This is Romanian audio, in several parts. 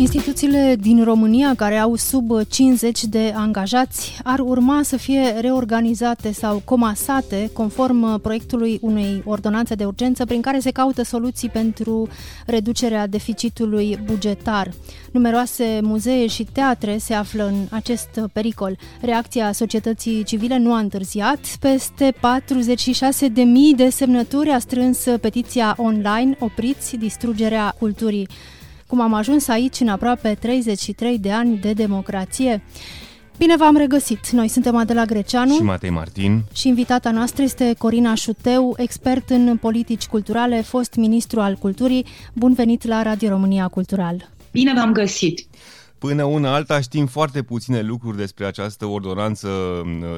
Instituțiile din România care au sub 50 de angajați ar urma să fie reorganizate sau comasate conform proiectului unei ordonanțe de urgență prin care se caută soluții pentru reducerea deficitului bugetar. Numeroase muzee și teatre se află în acest pericol. Reacția societății civile nu a întârziat. Peste 46.000 de semnături a strâns petiția online Opriți distrugerea culturii cum am ajuns aici în aproape 33 de ani de democrație. Bine v-am regăsit! Noi suntem Adela Greceanu și Matei Martin și invitata noastră este Corina Șuteu, expert în politici culturale, fost ministru al culturii. Bun venit la Radio România Cultural! Bine v-am găsit! Până una alta știm foarte puține lucruri despre această ordonanță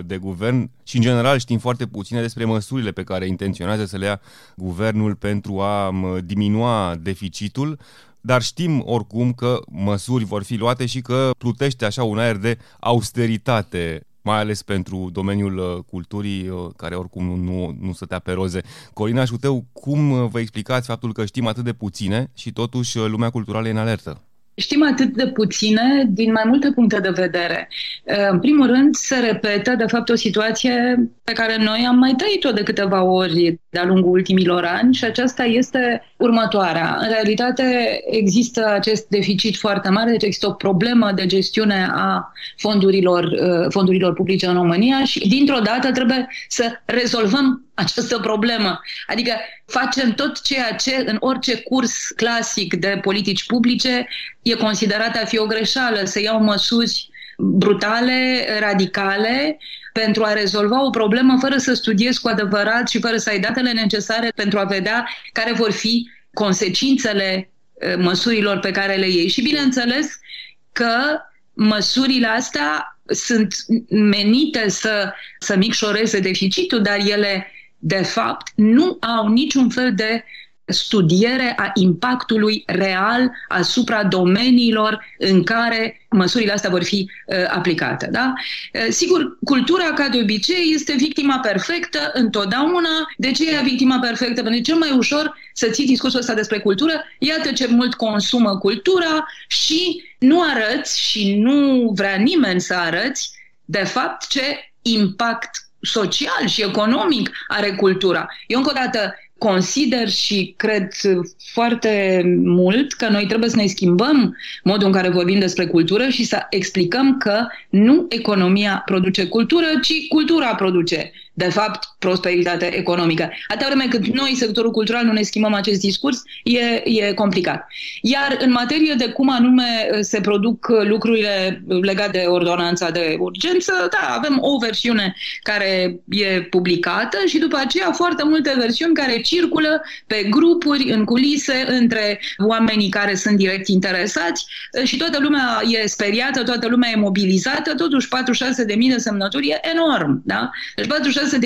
de guvern și în general știm foarte puține despre măsurile pe care intenționează să le ia guvernul pentru a diminua deficitul dar știm oricum că măsuri vor fi luate și că plutește așa un aer de austeritate mai ales pentru domeniul uh, culturii, uh, care oricum nu, nu stătea pe roze. Corina Șuteu, cum uh, vă explicați faptul că știm atât de puține și totuși lumea culturală e în alertă? Știm atât de puține din mai multe puncte de vedere. În primul rând, se repetă, de fapt, o situație pe care noi am mai trăit-o de câteva ori de-a lungul ultimilor ani și aceasta este următoarea. În realitate, există acest deficit foarte mare, deci există o problemă de gestiune a fondurilor, fondurilor publice în România și, dintr-o dată, trebuie să rezolvăm această problemă. Adică facem tot ceea ce în orice curs clasic de politici publice e considerat a fi o greșeală, să iau măsuri brutale, radicale, pentru a rezolva o problemă fără să studiezi cu adevărat și fără să ai datele necesare pentru a vedea care vor fi consecințele măsurilor pe care le iei. Și bineînțeles că măsurile astea sunt menite să, să micșoreze deficitul, dar ele de fapt, nu au niciun fel de studiere a impactului real asupra domeniilor în care măsurile astea vor fi uh, aplicate. Da? Uh, sigur, cultura, ca de obicei, este victima perfectă întotdeauna. De ce e victima perfectă? Pentru că e cel mai ușor să ții discursul ăsta despre cultură. Iată ce mult consumă cultura și nu arăți și nu vrea nimeni să arăți, de fapt, ce impact social și economic are cultura. Eu încă o dată consider și cred foarte mult că noi trebuie să ne schimbăm modul în care vorbim despre cultură și să explicăm că nu economia produce cultură, ci cultura produce de fapt, prosperitate economică. Atâta vreme cât noi, sectorul cultural, nu ne schimbăm acest discurs, e, e complicat. Iar în materie de cum anume se produc lucrurile legate de ordonanța de urgență, da, avem o versiune care e publicată și după aceea foarte multe versiuni care circulă pe grupuri, în culise, între oamenii care sunt direct interesați și toată lumea e speriată, toată lumea e mobilizată, totuși 46.000 de semnături e enorm, da? Deci 46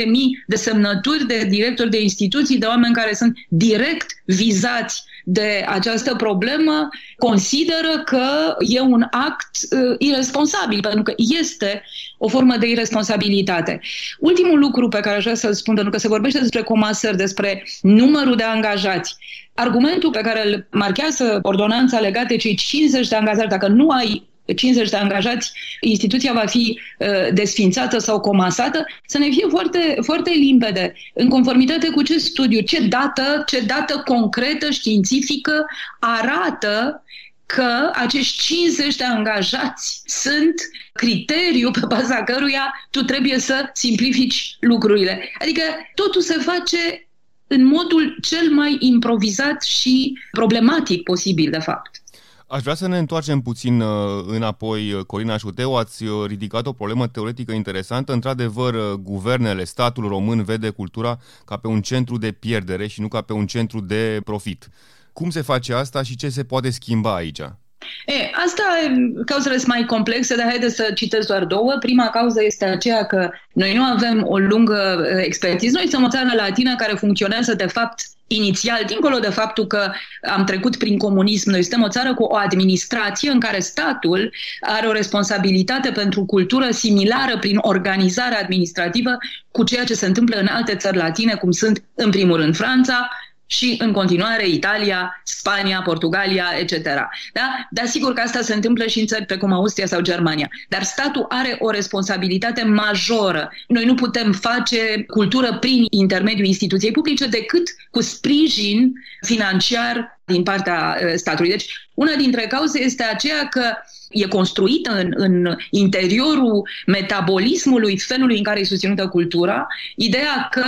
de mii de semnături de directori de instituții, de oameni care sunt direct vizați de această problemă, consideră că e un act uh, irresponsabil, pentru că este o formă de irresponsabilitate. Ultimul lucru pe care aș vrea să-l spun, pentru că se vorbește despre comasări, despre numărul de angajați, argumentul pe care îl marchează ordonanța legată de cei 50 de angajați, dacă nu ai 50 de angajați, instituția va fi uh, desfințată sau comasată, să ne fie foarte, foarte limpede, în conformitate cu ce studiu, ce dată, ce dată concretă, științifică arată că acești 50 de angajați sunt criteriul pe baza căruia tu trebuie să simplifici lucrurile. Adică totul se face în modul cel mai improvizat și problematic posibil, de fapt. Aș vrea să ne întoarcem puțin uh, înapoi, uh, Corina Șuteu, ați uh, ridicat o problemă teoretică interesantă. Într-adevăr, guvernele, statul român vede cultura ca pe un centru de pierdere și nu ca pe un centru de profit. Cum se face asta și ce se poate schimba aici? E, asta, cauzele sunt mai complexe, dar haideți să citesc doar două. Prima cauză este aceea că noi nu avem o lungă expertiză. Noi suntem o țară latină care funcționează, de fapt, inițial, dincolo de faptul că am trecut prin comunism, noi suntem o țară cu o administrație în care statul are o responsabilitate pentru cultură similară prin organizarea administrativă cu ceea ce se întâmplă în alte țări latine, cum sunt, în primul rând, Franța, și în continuare Italia, Spania, Portugalia, etc. Da? Dar sigur că asta se întâmplă și în țări precum Austria sau Germania. Dar statul are o responsabilitate majoră. Noi nu putem face cultură prin intermediul instituției publice decât cu sprijin financiar din partea uh, statului. Deci, una dintre cauze este aceea că e construită în, în interiorul metabolismului felului în care e susținută cultura, ideea că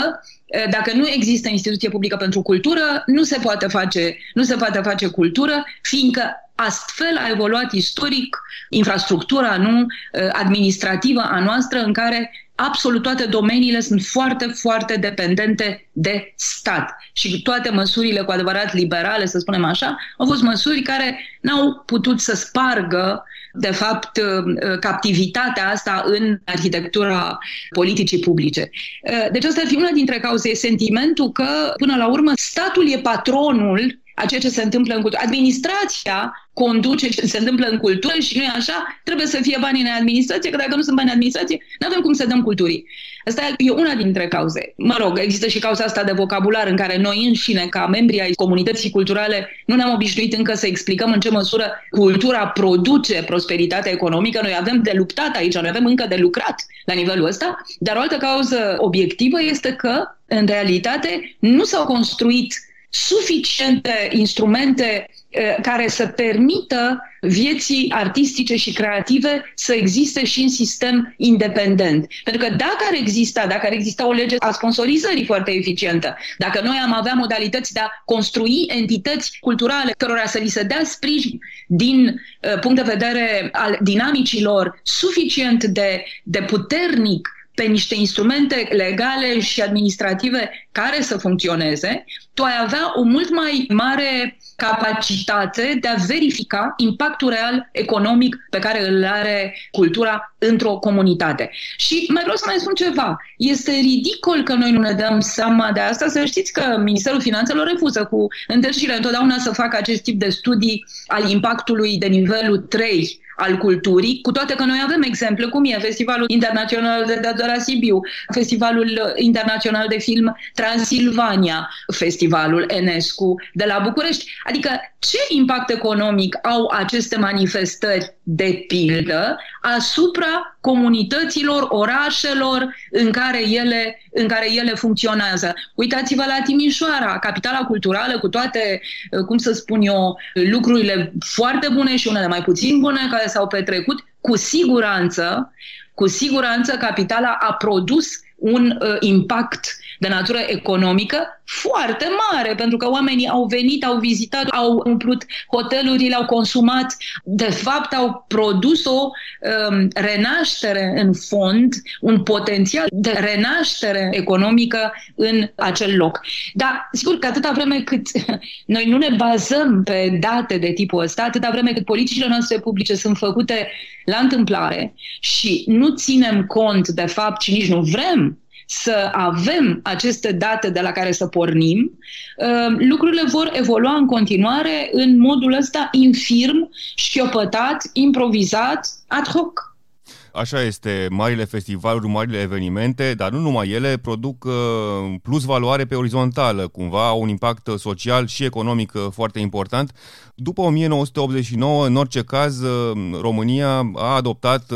dacă nu există instituție publică pentru cultură, nu se poate face, nu se poate face cultură, fiindcă astfel a evoluat istoric infrastructura nu administrativă a noastră în care absolut toate domeniile sunt foarte, foarte dependente de stat. Și toate măsurile cu adevărat liberale, să spunem așa, au fost măsuri care n-au putut să spargă de fapt, uh, captivitatea asta în arhitectura politicii publice. Uh, deci asta ar fi una dintre cauze, sentimentul că, până la urmă, statul e patronul a ceea ce se întâmplă în cultură. Administrația conduce ce se întâmplă în cultură și nu e așa, trebuie să fie bani în administrație, că dacă nu sunt bani în administrație, nu avem cum să dăm culturii. Asta e una dintre cauze. Mă rog, există și cauza asta de vocabular în care noi înșine, ca membri ai comunității culturale, nu ne-am obișnuit încă să explicăm în ce măsură cultura produce prosperitatea economică. Noi avem de luptat aici, noi avem încă de lucrat la nivelul ăsta, dar o altă cauză obiectivă este că, în realitate, nu s-au construit suficiente instrumente eh, care să permită vieții artistice și creative să existe și în sistem independent. Pentru că dacă ar exista, dacă ar exista o lege a sponsorizării foarte eficientă, dacă noi am avea modalități de a construi entități culturale cărora să li se dea sprijin din uh, punct de vedere al dinamicilor suficient de, de puternic pe niște instrumente legale și administrative care să funcționeze, tu ai avea o mult mai mare capacitate de a verifica impactul real economic pe care îl are cultura într-o comunitate. Și mai vreau să mai spun ceva. Este ridicol că noi nu ne dăm seama de asta. Să știți că Ministerul Finanțelor refuză cu întârziere întotdeauna să facă acest tip de studii al impactului de nivelul 3 al culturii, cu toate că noi avem exemple cum e Festivalul Internațional de la Sibiu, Festivalul Internațional de Film Transilvania, Festivalul Enescu de la București. Adică ce impact economic au aceste manifestări de pildă asupra comunităților, orașelor în care ele, în care ele funcționează. Uitați-vă la Timișoara, capitala culturală, cu toate, cum să spun eu, lucrurile foarte bune și unele mai puțin bune care s-au petrecut, cu siguranță, cu siguranță capitala a produs un uh, impact de natură economică foarte mare, pentru că oamenii au venit, au vizitat, au umplut hotelurile, au consumat, de fapt au produs o um, renaștere în fond, un potențial de renaștere economică în acel loc. Dar sigur că atâta vreme cât noi nu ne bazăm pe date de tipul ăsta, atâta vreme cât politicile noastre publice sunt făcute la întâmplare și nu ținem cont de fapt și nici nu vrem să avem aceste date de la care să pornim, uh, lucrurile vor evolua în continuare în modul ăsta infirm, șchiopătat, improvizat, ad hoc. Așa este, marile festivaluri, marile evenimente, dar nu numai ele, produc uh, plus valoare pe orizontală, cumva au un impact social și economic uh, foarte important. După 1989, în orice caz, România a adoptat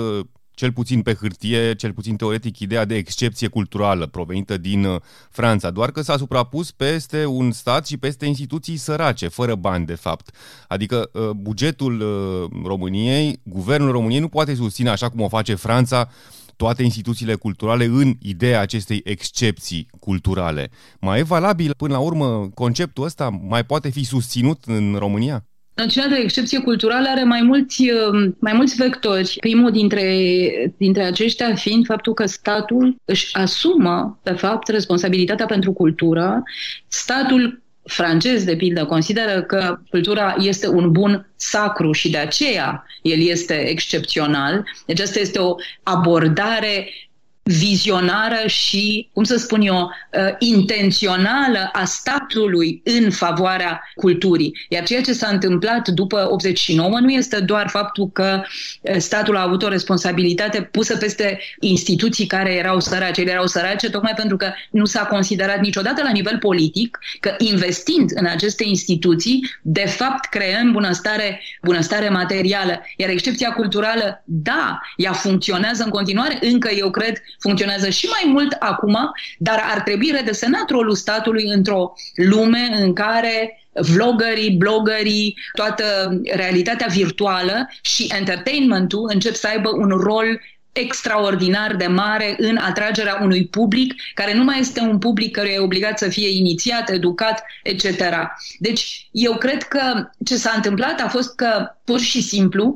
cel puțin pe hârtie, cel puțin teoretic, ideea de excepție culturală provenită din uh, Franța, doar că s-a suprapus peste un stat și peste instituții sărace, fără bani, de fapt. Adică uh, bugetul uh, României, guvernul României nu poate susține, așa cum o face Franța, toate instituțiile culturale în ideea acestei excepții culturale. Mai e valabil, până la urmă, conceptul ăsta mai poate fi susținut în România? Noțiunea de excepție culturală are mai mulți, um, mai mulți vectori. Primul dintre, dintre aceștia fiind faptul că statul își asumă, de fapt, responsabilitatea pentru cultură. Statul francez, de pildă, consideră că cultura este un bun sacru și de aceea el este excepțional. Deci asta este o abordare vizionară și, cum să spun eu, uh, intențională a statului în favoarea culturii. Iar ceea ce s-a întâmplat după 89 nu este doar faptul că uh, statul a avut o responsabilitate pusă peste instituții care erau sărace. Ele erau sărace tocmai pentru că nu s-a considerat niciodată la nivel politic că investind în aceste instituții, de fapt creăm bunăstare, bunăstare materială. Iar excepția culturală, da, ea funcționează în continuare, încă eu cred funcționează și mai mult acum, dar ar trebui redesenat rolul statului într-o lume în care vloggerii, bloggerii, toată realitatea virtuală și entertainmentul încep să aibă un rol extraordinar de mare în atragerea unui public care nu mai este un public care e obligat să fie inițiat, educat, etc. Deci eu cred că ce s-a întâmplat a fost că pur și simplu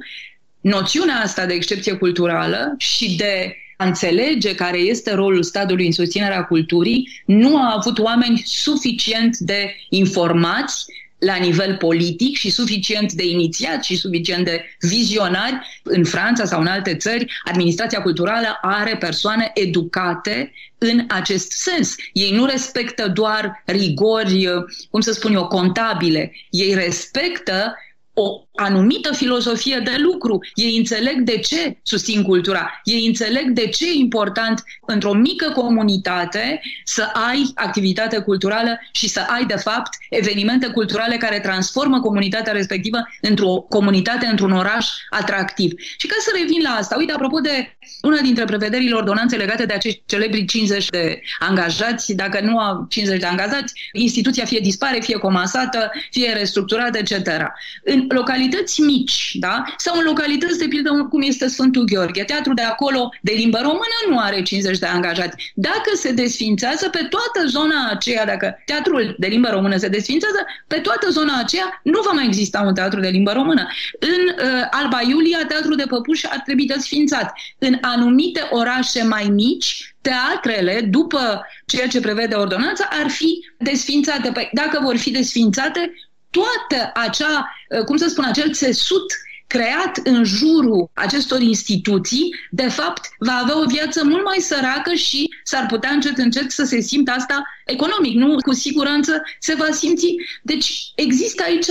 noțiunea asta de excepție culturală și de a înțelege care este rolul statului în susținerea culturii, nu a avut oameni suficient de informați la nivel politic și suficient de inițiat și suficient de vizionari. În Franța sau în alte țări, administrația culturală are persoane educate în acest sens. Ei nu respectă doar rigori, cum să spun eu, contabile. Ei respectă o anumită filozofie de lucru. Ei înțeleg de ce susțin cultura. Ei înțeleg de ce e important într-o mică comunitate să ai activitate culturală și să ai, de fapt, evenimente culturale care transformă comunitatea respectivă într-o comunitate, într-un oraș atractiv. Și ca să revin la asta, uite, apropo de una dintre prevederile ordonanței legate de acești celebri 50 de angajați, dacă nu au 50 de angajați, instituția fie dispare, fie comasată, fie restructurată, etc. În localități mici, da? sau în localități, de pildă, cum este Sfântul Gheorghe, teatru de acolo de limbă română nu are 50 de angajați. Dacă se desfințează pe toată zona aceea, dacă teatrul de limbă română se desfințează, pe toată zona aceea nu va mai exista un teatru de limbă română. În uh, Alba Iulia, teatrul de păpuși ar trebui desfințat. În anumite orașe mai mici, teatrele, după ceea ce prevede ordonanța, ar fi desfințate. Păi, dacă vor fi desfințate, toată acea, uh, cum să spun, acel țesut creat în jurul acestor instituții, de fapt, va avea o viață mult mai săracă și s-ar putea încet, încet să se simtă asta economic. Nu, cu siguranță se va simți. Deci există aici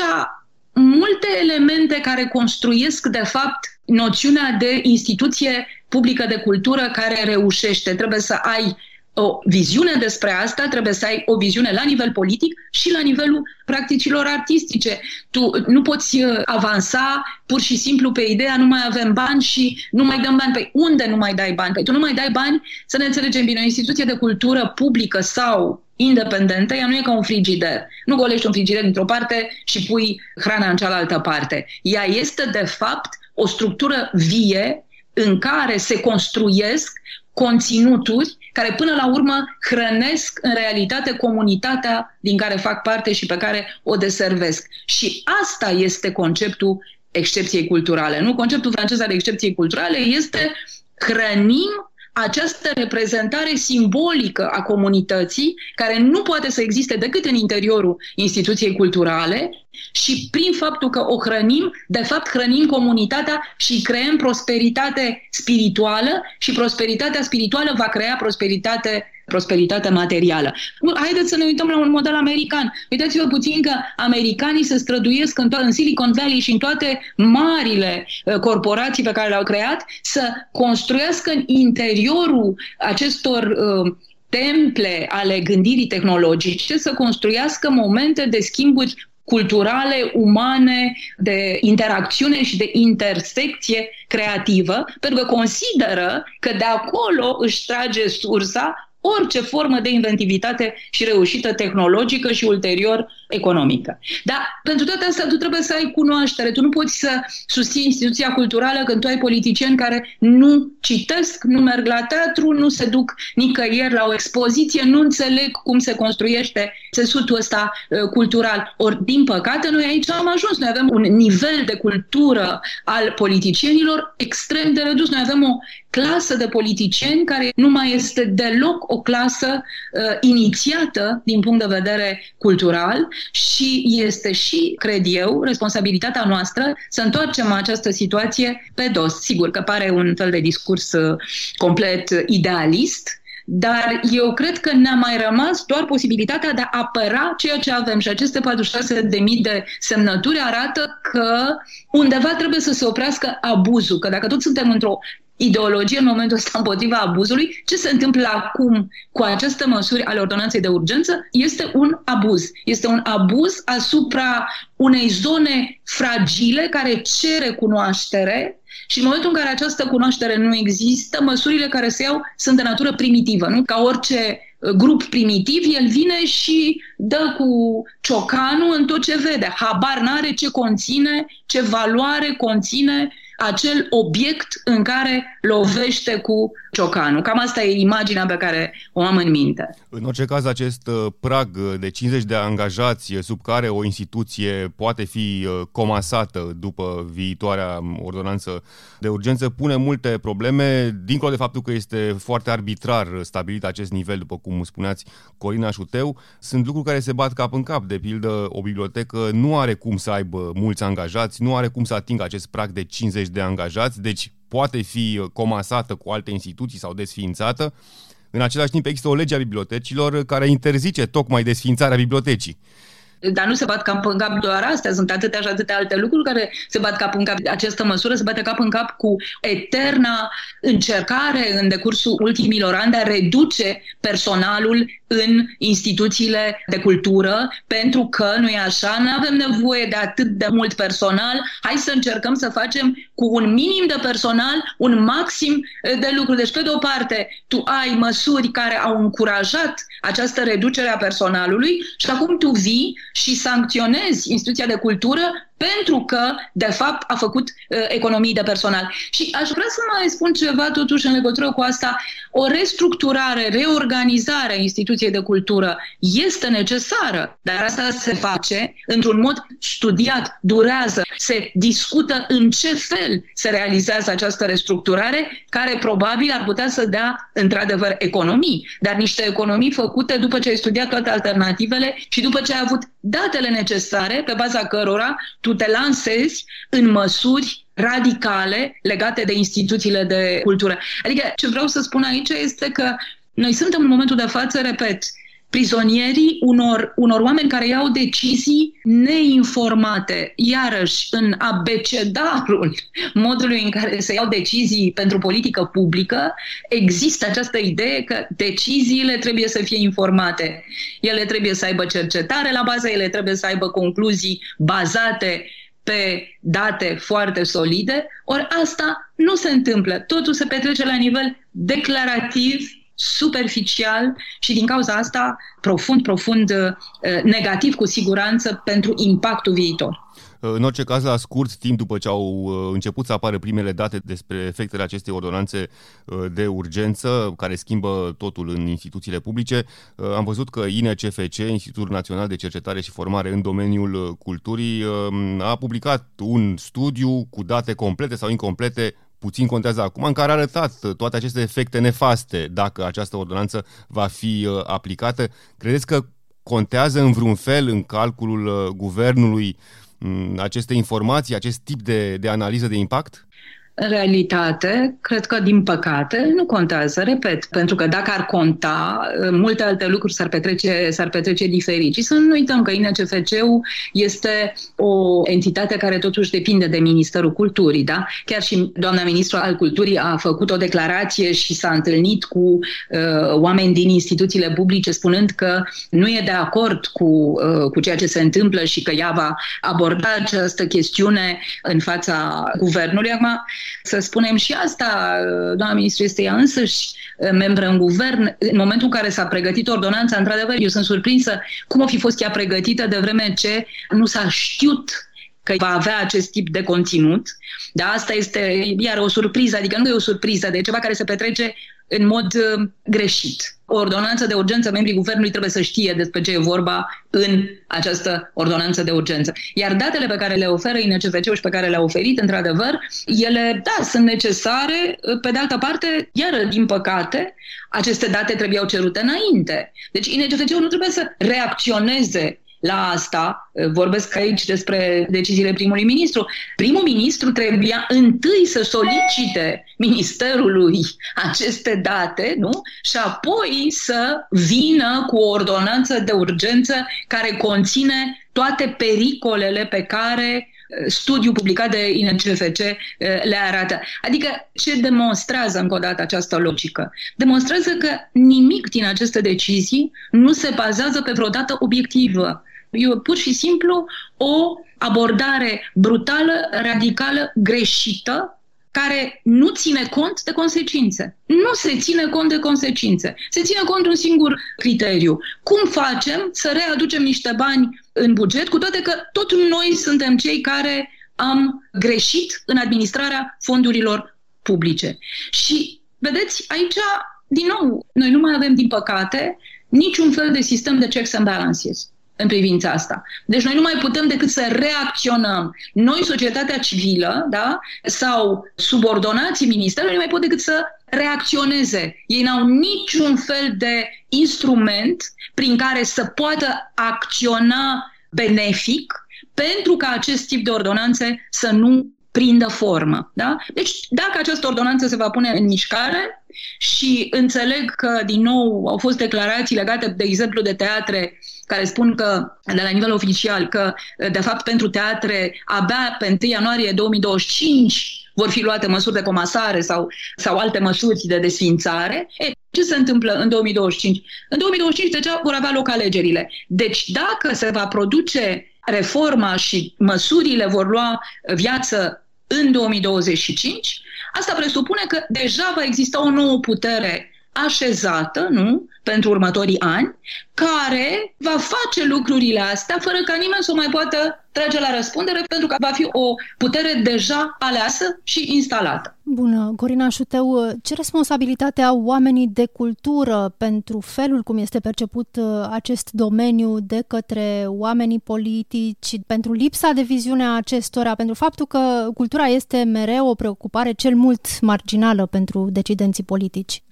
multe elemente care construiesc, de fapt, noțiunea de instituție publică de cultură care reușește. Trebuie să ai o viziune despre asta, trebuie să ai o viziune la nivel politic și la nivelul practicilor artistice. Tu nu poți uh, avansa pur și simplu pe ideea nu mai avem bani și nu mai dăm bani. Păi unde nu mai dai bani? Păi tu nu mai dai bani, să ne înțelegem bine, o instituție de cultură publică sau independentă, ea nu e ca un frigider. Nu golești un frigider dintr-o parte și pui hrana în cealaltă parte. Ea este, de fapt, o structură vie în care se construiesc conținuturi care până la urmă hrănesc în realitate comunitatea din care fac parte și pe care o deservesc. Și asta este conceptul excepției culturale. Nu conceptul francez al excepției culturale este hrănim această reprezentare simbolică a comunității, care nu poate să existe decât în interiorul instituției culturale, și prin faptul că o hrănim, de fapt hrănim comunitatea și creăm prosperitate spirituală și prosperitatea spirituală va crea prosperitate prosperitate materială. Haideți să ne uităm la un model american. Uitați-vă puțin că americanii se străduiesc în, to- în Silicon Valley și în toate marile uh, corporații pe care le-au creat să construiască în interiorul acestor uh, temple ale gândirii tehnologice, să construiască momente de schimburi culturale, umane, de interacțiune și de intersecție creativă, pentru că consideră că de acolo își trage sursa orice formă de inventivitate și reușită tehnologică și ulterior economică. Dar pentru toate astea tu trebuie să ai cunoaștere. Tu nu poți să susții instituția culturală când tu ai politicieni care nu citesc, nu merg la teatru, nu se duc nicăieri la o expoziție, nu înțeleg cum se construiește țesutul ăsta uh, cultural. Ori, din păcate, noi aici am ajuns. Noi avem un nivel de cultură al politicienilor extrem de redus. Noi avem o clasă de politicieni care nu mai este deloc o clasă uh, inițiată din punct de vedere cultural și este și, cred eu, responsabilitatea noastră să întoarcem această situație pe dos. Sigur că pare un fel de discurs uh, complet idealist, dar eu cred că ne-a mai rămas doar posibilitatea de a apăra ceea ce avem și aceste 46.000 de semnături arată că undeva trebuie să se oprească abuzul, că dacă tot suntem într-o ideologie în momentul ăsta împotriva abuzului, ce se întâmplă acum cu aceste măsuri ale ordonanței de urgență este un abuz. Este un abuz asupra unei zone fragile care cere cunoaștere și în momentul în care această cunoaștere nu există, măsurile care se iau sunt de natură primitivă. Nu? Ca orice uh, grup primitiv, el vine și dă cu ciocanul în tot ce vede. Habar n-are ce conține, ce valoare conține acel obiect în care lovește cu ciocanul. Cam asta e imaginea pe care o am în minte. În orice caz, acest uh, prag de 50 de angajați sub care o instituție poate fi uh, comasată după viitoarea ordonanță de urgență pune multe probleme, dincolo de faptul că este foarte arbitrar stabilit acest nivel, după cum spuneați Corina Șuteu, sunt lucruri care se bat cap în cap. De pildă, o bibliotecă nu are cum să aibă mulți angajați, nu are cum să atingă acest prag de 50 de angajați, deci poate fi comasată cu alte instituții sau desființată. În același timp există o lege a bibliotecilor care interzice tocmai desființarea bibliotecii. Dar nu se bat cap în cap doar astea, sunt atâtea și atâtea alte lucruri care se bat cap în cap. Această măsură se bate cap în cap cu eterna încercare în decursul ultimilor ani de a reduce personalul în instituțiile de cultură, pentru că, nu e așa, nu avem nevoie de atât de mult personal, hai să încercăm să facem cu un minim de personal un maxim de lucru. Deci, pe de o parte, tu ai măsuri care au încurajat această reducere a personalului și acum tu vii și sancționezi instituția de cultură pentru că, de fapt, a făcut uh, economii de personal. Și aș vrea să mai spun ceva totuși în legătură cu asta. O restructurare, reorganizare a instituției de cultură este necesară, dar asta se face într-un mod studiat, durează, se discută în ce fel se realizează această restructurare, care probabil ar putea să dea, într-adevăr, economii, dar niște economii făcute după ce ai studiat toate alternativele și după ce ai avut datele necesare pe baza cărora tu te lansezi în măsuri radicale legate de instituțiile de cultură. Adică ce vreau să spun aici este că noi suntem în momentul de față, repet, prizonierii unor, unor oameni care iau decizii neinformate. Iarăși, în abecedarul modului în care se iau decizii pentru politică publică, există această idee că deciziile trebuie să fie informate. Ele trebuie să aibă cercetare la bază, ele trebuie să aibă concluzii bazate pe date foarte solide, ori asta nu se întâmplă. Totul se petrece la nivel declarativ, superficial și din cauza asta profund, profund uh, negativ cu siguranță pentru impactul viitor. În orice caz, la scurt timp după ce au uh, început să apară primele date despre efectele acestei ordonanțe uh, de urgență, care schimbă totul în instituțiile publice, am văzut că INCFC, Institutul Național de Cercetare și Formare în domeniul culturii, a publicat un studiu cu date complete sau incomplete puțin contează acum, în care a arătat toate aceste efecte nefaste dacă această ordonanță va fi uh, aplicată. Credeți că contează în vreun fel în calculul uh, guvernului mm, aceste informații, acest tip de, de analiză de impact? În realitate, cred că, din păcate, nu contează, repet, pentru că dacă ar conta, multe alte lucruri s-ar petrece, s-ar petrece diferit. Și să nu uităm că INCFC-ul este o entitate care totuși depinde de Ministerul Culturii, da? Chiar și doamna ministru al Culturii a făcut o declarație și s-a întâlnit cu uh, oameni din instituțiile publice spunând că nu e de acord cu, uh, cu ceea ce se întâmplă și că ea va aborda această chestiune în fața guvernului. Acum, să spunem și asta, doamna ministru este ea însăși uh, membră în guvern. În momentul în care s-a pregătit ordonanța, într-adevăr, eu sunt surprinsă cum a fi fost ea pregătită de vreme ce nu s-a știut că va avea acest tip de conținut. Dar asta este iar o surpriză, adică nu e o surpriză, de ceva care se petrece în mod uh, greșit. O ordonanță de urgență, membrii guvernului trebuie să știe despre ce e vorba în această ordonanță de urgență. Iar datele pe care le oferă INCVC și pe care le-a oferit, într-adevăr, ele, da, sunt necesare. Pe de altă parte, iar din păcate, aceste date trebuiau cerute înainte. Deci INCVC-ul nu trebuie să reacționeze la asta. Vorbesc aici despre deciziile primului ministru. Primul ministru trebuia întâi să solicite ministerului aceste date, nu? Și apoi să vină cu o ordonanță de urgență care conține toate pericolele pe care uh, studiul publicat de INCFC uh, le arată. Adică ce demonstrează încă o dată această logică? Demonstrează că nimic din aceste decizii nu se bazează pe vreodată obiectivă. E pur și simplu o abordare brutală, radicală, greșită, care nu ține cont de consecințe. Nu se ține cont de consecințe. Se ține cont de un singur criteriu. Cum facem să readucem niște bani în buget, cu toate că tot noi suntem cei care am greșit în administrarea fondurilor publice. Și, vedeți, aici, din nou, noi nu mai avem, din păcate, niciun fel de sistem de checks and balances în privința asta. Deci noi nu mai putem decât să reacționăm. Noi, societatea civilă, da, sau subordonații ministerului, nu mai pot decât să reacționeze. Ei n-au niciun fel de instrument prin care să poată acționa benefic pentru ca acest tip de ordonanțe să nu prindă formă. Da? Deci, dacă această ordonanță se va pune în mișcare și înțeleg că, din nou, au fost declarații legate, de exemplu, de teatre care spun că, de la nivel oficial, că, de fapt, pentru teatre, abia pe 1 ianuarie 2025 vor fi luate măsuri de comasare sau, sau alte măsuri de desfințare. E, ce se întâmplă în 2025? În 2025 deja vor avea loc alegerile. Deci dacă se va produce reforma și măsurile vor lua viață în 2025, asta presupune că deja va exista o nouă putere așezată, nu? pentru următorii ani, care va face lucrurile astea fără ca nimeni să o mai poată trage la răspundere, pentru că va fi o putere deja aleasă și instalată. Bună, Corina Șuteu, ce responsabilitate au oamenii de cultură pentru felul cum este perceput uh, acest domeniu de către oamenii politici, pentru lipsa de viziune a acestora, pentru faptul că cultura este mereu o preocupare cel mult marginală pentru decidenții politici?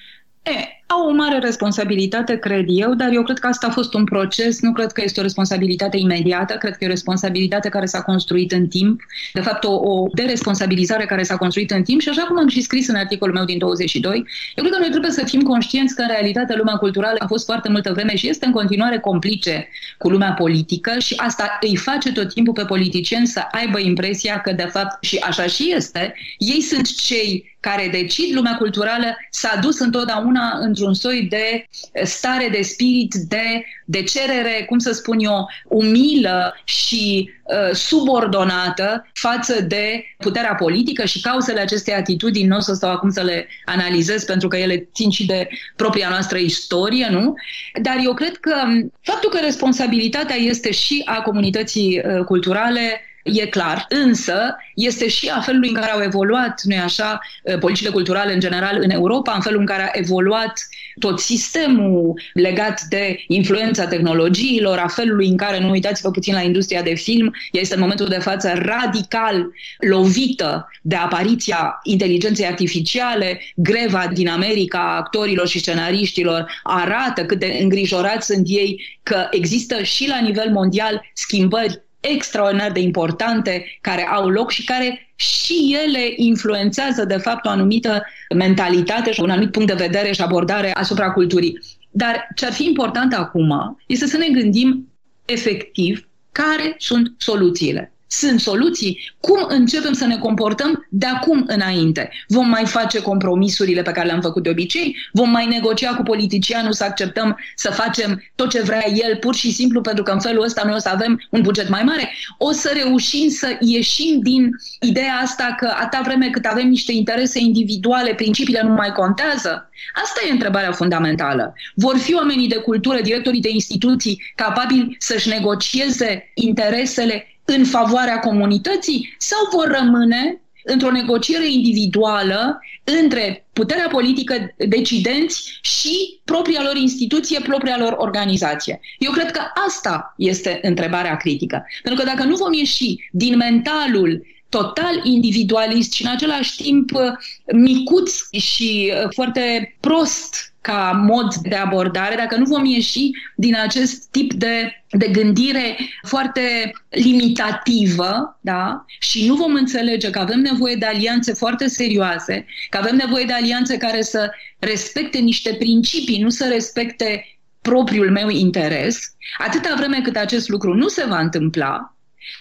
E, au o mare responsabilitate, cred eu, dar eu cred că asta a fost un proces, nu cred că este o responsabilitate imediată, cred că e o responsabilitate care s-a construit în timp, de fapt o, o deresponsabilizare care s-a construit în timp și așa cum am și scris în articolul meu din 22, eu cred că noi trebuie să fim conștienți că în realitate lumea culturală a fost foarte multă vreme și este în continuare complice cu lumea politică și asta îi face tot timpul pe politicieni să aibă impresia că de fapt și așa și este, ei sunt cei care decid lumea culturală s-a dus întotdeauna într-un soi de stare de spirit, de, de cerere, cum să spun eu, umilă și uh, subordonată față de puterea politică și cauzele acestei atitudini nu o să stau acum să le analizez pentru că ele țin și de propria noastră istorie, nu? Dar eu cred că faptul că responsabilitatea este și a comunității uh, culturale e clar. Însă, este și a felului în care au evoluat, nu așa, uh, politicile culturale în general în Europa, în felul în care a evoluat tot sistemul legat de influența tehnologiilor, a felului în care, nu uitați-vă puțin la industria de film, este în momentul de față radical lovită de apariția inteligenței artificiale, greva din America a actorilor și scenariștilor arată cât de îngrijorați sunt ei că există și la nivel mondial schimbări extraordinar de importante care au loc și care și ele influențează, de fapt, o anumită mentalitate și un anumit punct de vedere și abordare asupra culturii. Dar ce ar fi important acum este să ne gândim efectiv care sunt soluțiile sunt soluții. Cum începem să ne comportăm de acum înainte? Vom mai face compromisurile pe care le-am făcut de obicei? Vom mai negocia cu politicianul să acceptăm să facem tot ce vrea el pur și simplu pentru că în felul ăsta noi o să avem un buget mai mare? O să reușim să ieșim din ideea asta că atâta vreme cât avem niște interese individuale, principiile nu mai contează? Asta e întrebarea fundamentală. Vor fi oamenii de cultură, directorii de instituții capabili să-și negocieze interesele în favoarea comunității sau vor rămâne într-o negociere individuală între puterea politică decidenți și propria lor instituție, propria lor organizație. Eu cred că asta este întrebarea critică. Pentru că dacă nu vom ieși din mentalul total individualist și în același timp micuț și foarte prost ca mod de abordare, dacă nu vom ieși din acest tip de, de gândire foarte limitativă da? și nu vom înțelege că avem nevoie de alianțe foarte serioase, că avem nevoie de alianțe care să respecte niște principii, nu să respecte propriul meu interes, atâta vreme cât acest lucru nu se va întâmpla,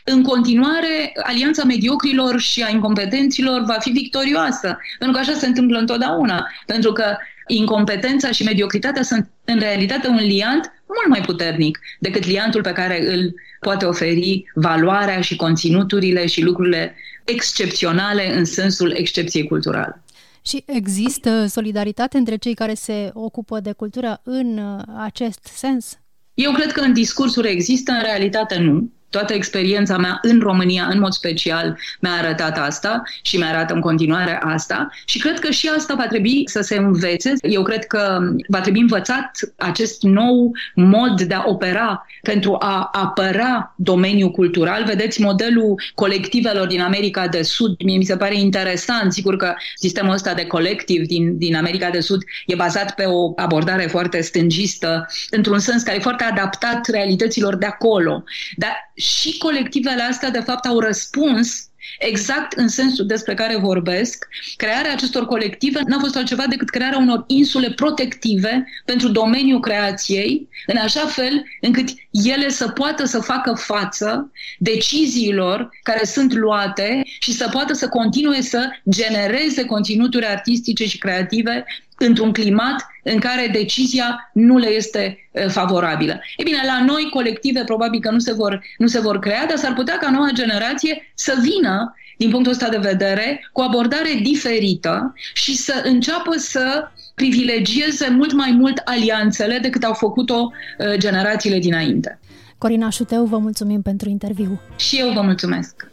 în continuare, alianța mediocrilor și a incompetenților va fi victorioasă, pentru că așa se întâmplă întotdeauna. Pentru că incompetența și mediocritatea sunt în realitate un liant mult mai puternic decât liantul pe care îl poate oferi valoarea și conținuturile și lucrurile excepționale în sensul excepției culturale. Și există solidaritate între cei care se ocupă de cultură în uh, acest sens? Eu cred că în discursuri există, în realitate nu. Toată experiența mea în România, în mod special, mi-a arătat asta și mi arată în continuare asta și cred că și asta va trebui să se învețe. Eu cred că va trebui învățat acest nou mod de a opera pentru a apăra domeniul cultural. Vedeți modelul colectivelor din America de Sud, mie mi se pare interesant. Sigur că sistemul ăsta de colectiv din, din America de Sud e bazat pe o abordare foarte stângistă, într-un sens care e foarte adaptat realităților de acolo. Dar și colectivele astea, de fapt, au răspuns exact în sensul despre care vorbesc. Crearea acestor colective n-a fost altceva decât crearea unor insule protective pentru domeniul creației, în așa fel încât ele să poată să facă față deciziilor care sunt luate și să poată să continue să genereze conținuturi artistice și creative într-un climat în care decizia nu le este favorabilă. E bine, la noi colective probabil că nu se vor, nu se vor crea, dar s-ar putea ca noua generație să vină din punctul ăsta de vedere, cu o abordare diferită și să înceapă să privilegieze mult mai mult alianțele decât au făcut-o generațiile dinainte. Corina Șuteu, vă mulțumim pentru interviu. Și eu vă mulțumesc.